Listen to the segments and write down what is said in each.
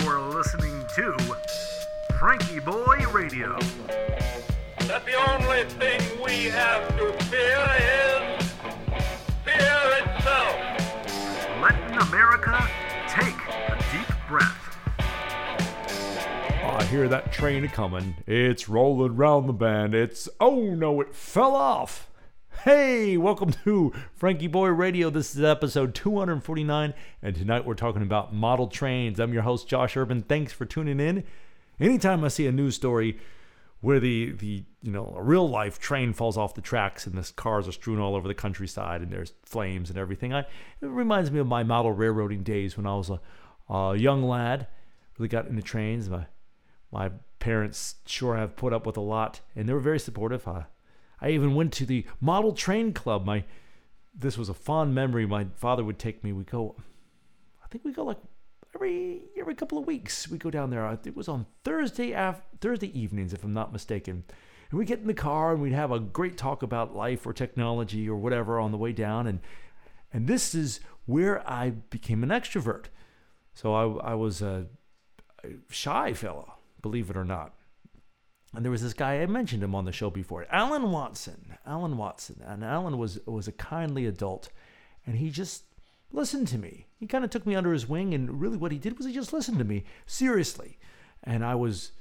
You're listening to FrankieBoi Radio. that the only thing we have to fear is fear itself. Letting America take a deep breath. I hear that train a coming. It's rolling round the bend. It's oh no, it fell off. Hey, welcome to FrankieBoi Radio. This is episode 249, and tonight we're talking about model trains. I'm your host, Josh Urban. Thanks for tuning in. Anytime I see a news story where the the you know a real life train falls off the tracks and the cars are strewn all over the countryside and there's flames and everything, I it reminds me of my model railroading days when I was a, a young lad. Really got into trains. My my parents sure have put up with a lot, and they were very supportive. I even went to the model train club. My this was a fond memory. My father would take me. We go, I think we go like every every couple of weeks. We go down there. It was on Thursday af- Thursday evenings, if I'm not mistaken. And we get in the car and we'd have a great talk about life or technology or whatever on the way down. And and this is where I became an extrovert. So I I was a shy fellow, believe it or not. And there was this guy I mentioned him on the show before, Alan Watson. Alan Watson, and Alan was was a kindly adult, and he just listened to me. He kind of took me under his wing, and really what he did was he just listened to me seriously. And I was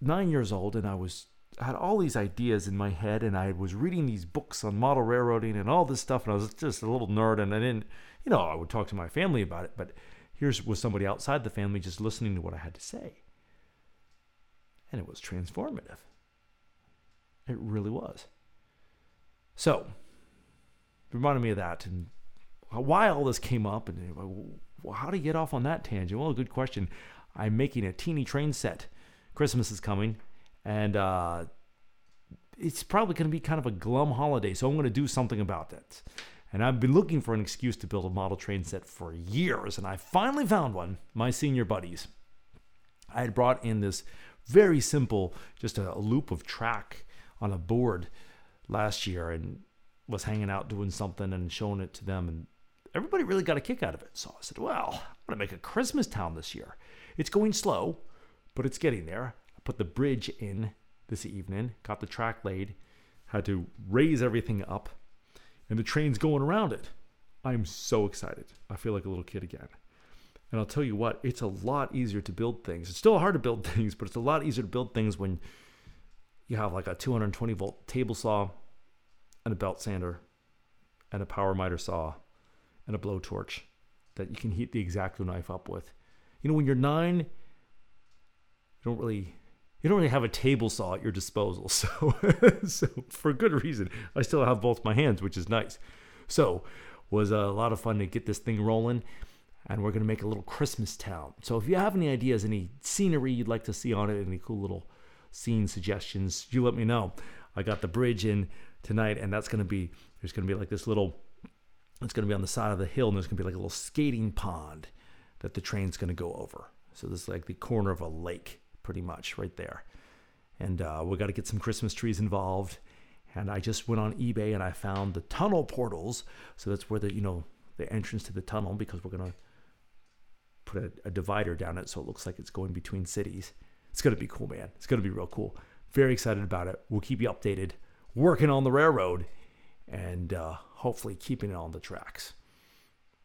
nine years old, and I was had all these ideas in my head, and I was reading these books on model railroading and all this stuff, and I was just a little nerd, and I didn't, you know, I would talk to my family about it, but here's was somebody outside the family just listening to what I had to say and it was transformative. It really was. So, it reminded me of that and why all this came up and how to get off on that tangent. Well, good question. I'm making a teeny train set. Christmas is coming, and uh, it's probably going to be kind of a glum holiday, so I'm going to do something about that. And I've been looking for an excuse to build a model train set for years, and I finally found one. My senior buddies. I had brought in this very simple, just a, loop of track on a board last year and was hanging out doing something and showing it to them. And everybody really got a kick out of it. So I said, well, I'm going to make a Christmas town this year. It's going slow, but it's getting there. I put the bridge in this evening, got the track laid, had to raise everything up, and the train's going around it. I'm so excited. I feel like a little kid again. And I'll tell you what, it's a lot easier to build things. It's still hard to build things, but it's a lot easier to build things when you have like a 220 volt table saw and a belt sander and a power miter saw and a blowtorch that you can heat the exacto knife up with. You know, when you're nine, you don't really you don't really have a table saw at your disposal. So, so for good reason, I still have both my hands, which is nice. So, was a lot of fun to get this thing rolling and we're going to make a little Christmas town. So if you have any ideas, any scenery you'd like to see on it, any cool little scene suggestions, you let me know. I got the bridge in tonight, and that's going to be there's going to be like this little. It's going to be on the side of the hill, and there's going to be like a little skating pond that the train's going to go over. So this is like the corner of a lake, pretty much right there. And uh, we got to get some Christmas trees involved. And I just went on eBay and I found the tunnel portals. So that's where the you know the entrance to the tunnel because we're gonna put a, a divider down it so it looks like it's going between cities. It's going to be cool, man. It's going to be real cool. Very excited about it. We'll keep you updated. Working on the railroad and uh, hopefully keeping it on the tracks,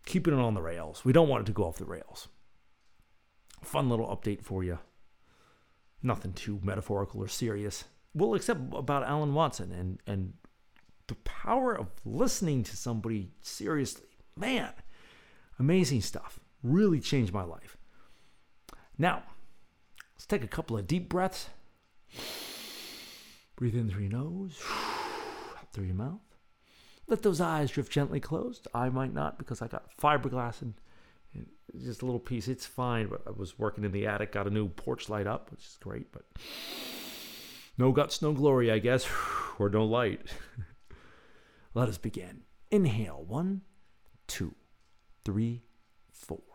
keeping it on the rails. We don't want it to go off the rails. Fun little update for you. Nothing too metaphorical or serious. Well, except about Alan Watson and, and the power of listening to somebody seriously. Man, amazing stuff really changed my life. Now, let's take a couple of deep breaths. Breathe in through your nose, out through your mouth. Let those eyes drift gently closed. I might not because I got fiberglass and, and just a little piece. It's fine, but I was working in the attic, got a new porch light up, which is great, but no guts, no glory, I guess, or no light. Let us begin. Inhale, one, two, three, four.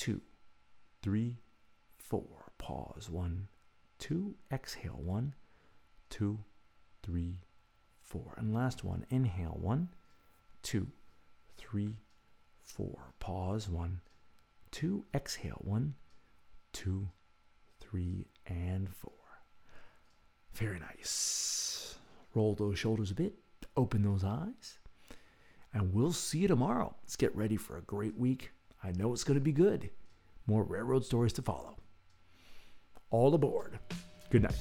two, three, four. Pause, one, two. Exhale, one, two, three, four. And last one, inhale, one, two, three, four. Pause, one, two. Exhale, one, two, three, and four. Very nice. Roll those shoulders a bit, open those eyes, and we'll see you tomorrow. Let's get ready for a great week. I know it's going to be good. More railroad stories to follow. All aboard. Good night.